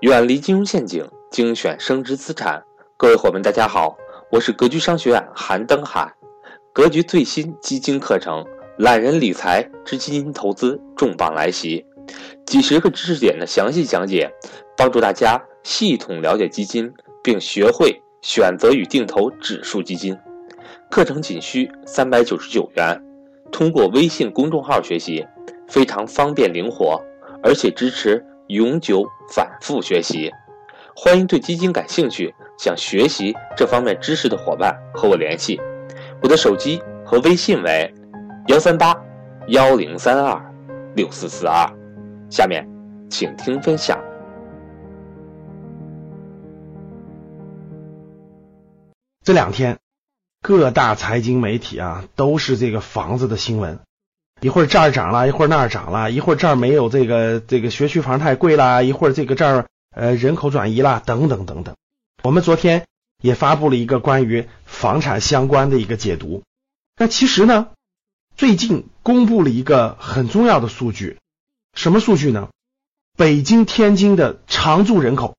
远离金融陷阱，精选升值资产。各位伙伴，大家好，我是格局商学院韩登海。格局最新基金课程《懒人理财之基金投资》重磅来袭，几十个知识点的详细讲解，帮助大家系统了解基金，并学会选择与定投指数基金。课程仅需三百九十九元，通过微信公众号学习，非常方便灵活，而且支持。永久反复学习，欢迎对基金感兴趣、想学习这方面知识的伙伴和我联系。我的手机和微信为幺三八幺零三二六四四二。下面请听分享。这两天各大财经媒体啊，都是这个房子的新闻。一会儿这儿涨了，一会儿那儿涨了，一会儿这儿没有这个这个学区房太贵了，一会儿这个这儿呃人口转移了，等等等等。我们昨天也发布了一个关于房产相关的一个解读。那其实呢，最近公布了一个很重要的数据，什么数据呢？北京、天津的常住人口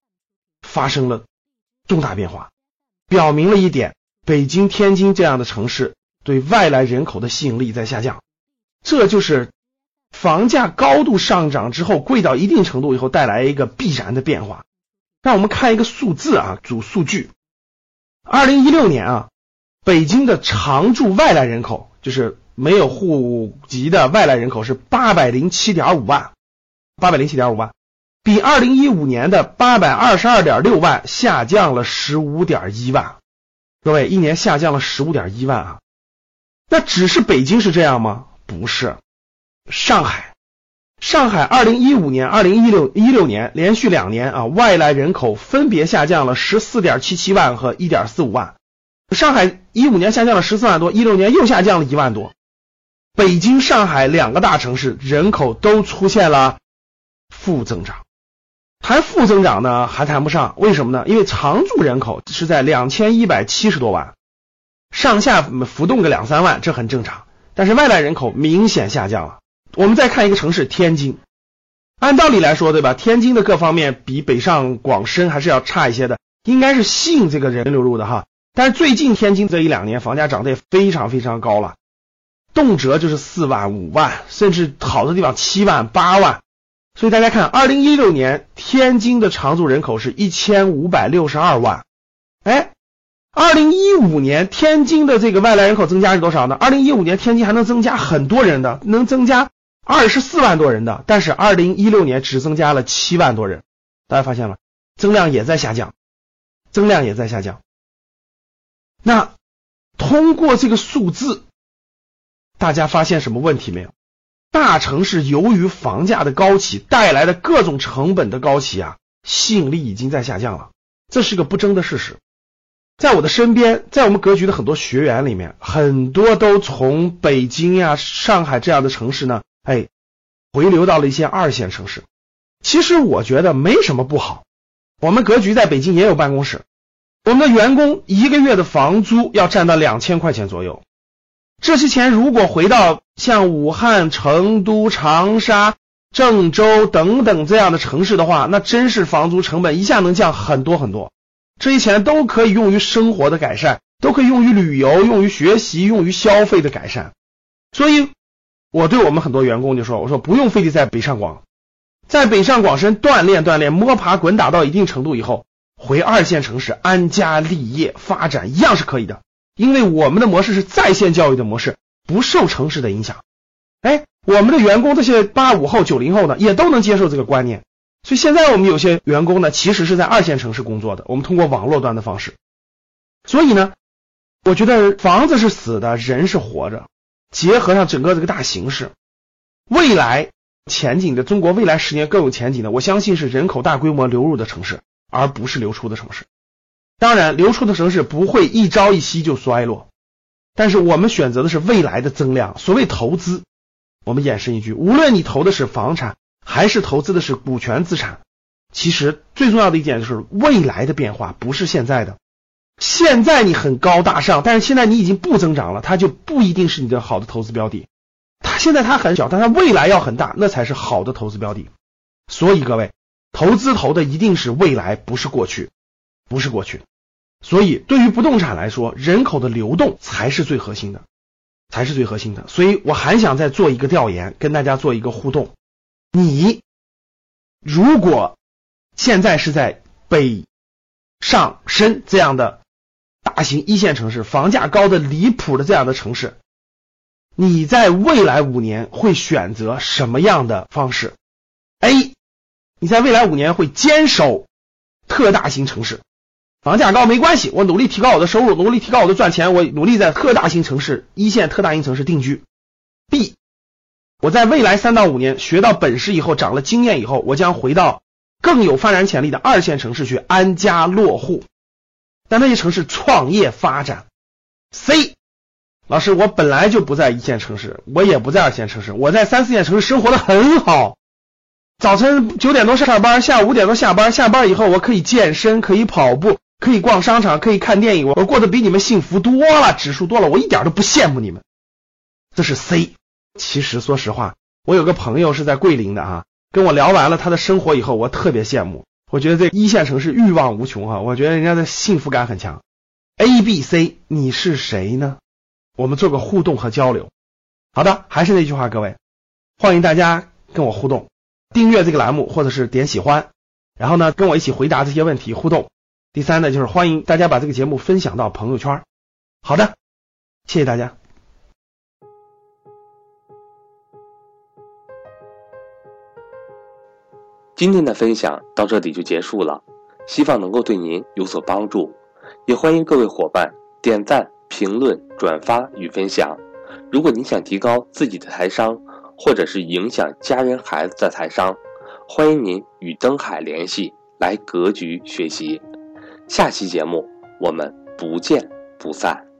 发生了重大变化，表明了一点：北京、天津这样的城市对外来人口的吸引力在下降。这就是房价高度上涨之后，贵到一定程度以后带来一个必然的变化。让我们看一个数字啊，主数据：二零一六年啊，北京的常住外来人口，就是没有户籍的外来人口是八百零七点五万，八百零七点五万，比二零一五年的八百二十二点六万下降了十五点一万。各位，一年下降了十五点一万啊，那只是北京是这样吗？不是，上海，上海二零一五年、二零一六一六年连续两年啊，外来人口分别下降了十四点七七万和一点四五万。上海一五年下降了十四万多，一六年又下降了一万多。北京、上海两个大城市人口都出现了负增长，谈负增长呢还谈不上，为什么呢？因为常住人口是在两千一百七十多万，上下浮动个两三万，这很正常。但是外来人口明显下降了。我们再看一个城市天津，按道理来说，对吧？天津的各方面比北上广深还是要差一些的，应该是吸引这个人流入的哈。但是最近天津这一两年房价涨得也非常非常高了，动辄就是四万、五万，甚至好的地方七万、八万。所以大家看，二零一六年天津的常住人口是一千五百六十二万，哎。二零一五年天津的这个外来人口增加是多少呢？二零一五年天津还能增加很多人的，能增加二十四万多人的，但是二零一六年只增加了七万多人，大家发现了，增量也在下降，增量也在下降。那通过这个数字，大家发现什么问题没有？大城市由于房价的高企带来的各种成本的高企啊，吸引力已经在下降了，这是个不争的事实。在我的身边，在我们格局的很多学员里面，很多都从北京呀、上海这样的城市呢，哎，回流到了一些二线城市。其实我觉得没什么不好。我们格局在北京也有办公室，我们的员工一个月的房租要占到两千块钱左右。这些钱如果回到像武汉、成都、长沙、郑州等等这样的城市的话，那真是房租成本一下能降很多很多。这些钱都可以用于生活的改善，都可以用于旅游、用于学习、用于消费的改善。所以，我对我们很多员工就说：“我说不用非得在北上广，在北上广深锻炼锻炼、摸爬滚打到一定程度以后，回二线城市安家立业发展一样是可以的。因为我们的模式是在线教育的模式，不受城市的影响。哎，我们的员工这些八五后、九零后呢，也都能接受这个观念。”所以现在我们有些员工呢，其实是在二线城市工作的。我们通过网络端的方式，所以呢，我觉得房子是死的，人是活着。结合上整个这个大形势，未来前景的中国未来十年更有前景的，我相信是人口大规模流入的城市，而不是流出的城市。当然，流出的城市不会一朝一夕就衰落，但是我们选择的是未来的增量。所谓投资，我们衍生一句：无论你投的是房产。还是投资的是股权资产，其实最重要的一点就是未来的变化不是现在的。现在你很高大上，但是现在你已经不增长了，它就不一定是你的好的投资标的。它现在它很小，但它未来要很大，那才是好的投资标的。所以各位，投资投的一定是未来，不是过去，不是过去。所以，对于不动产来说，人口的流动才是最核心的，才是最核心的。所以我还想再做一个调研，跟大家做一个互动。你如果现在是在北上深这样的大型一线城市，房价高的离谱的这样的城市，你在未来五年会选择什么样的方式？A，你在未来五年会坚守特大型城市。房价高没关系，我努力提高我的收入，努力提高我的赚钱，我努力在特大型城市、一线特大型城市定居。B，我在未来三到五年学到本事以后，长了经验以后，我将回到更有发展潜力的二线城市去安家落户，在那些城市创业发展。C，老师，我本来就不在一线城市，我也不在二线城市，我在三四线城市生活的很好。早晨九点多上班，下午五点多下班，下班以后我可以健身，可以跑步。可以逛商场，可以看电影，我过得比你们幸福多了，指数多了，我一点都不羡慕你们。这是 C。其实说实话，我有个朋友是在桂林的啊，跟我聊完了他的生活以后，我特别羡慕。我觉得这一线城市欲望无穷啊，我觉得人家的幸福感很强。A、B、C，你是谁呢？我们做个互动和交流。好的，还是那句话，各位，欢迎大家跟我互动，订阅这个栏目或者是点喜欢，然后呢，跟我一起回答这些问题互动。第三呢，就是欢迎大家把这个节目分享到朋友圈。好的，谢谢大家。今天的分享到这里就结束了，希望能够对您有所帮助。也欢迎各位伙伴点赞、评论、转发与分享。如果您想提高自己的财商，或者是影响家人孩子的财商，欢迎您与登海联系，来格局学习。下期节目，我们不见不散。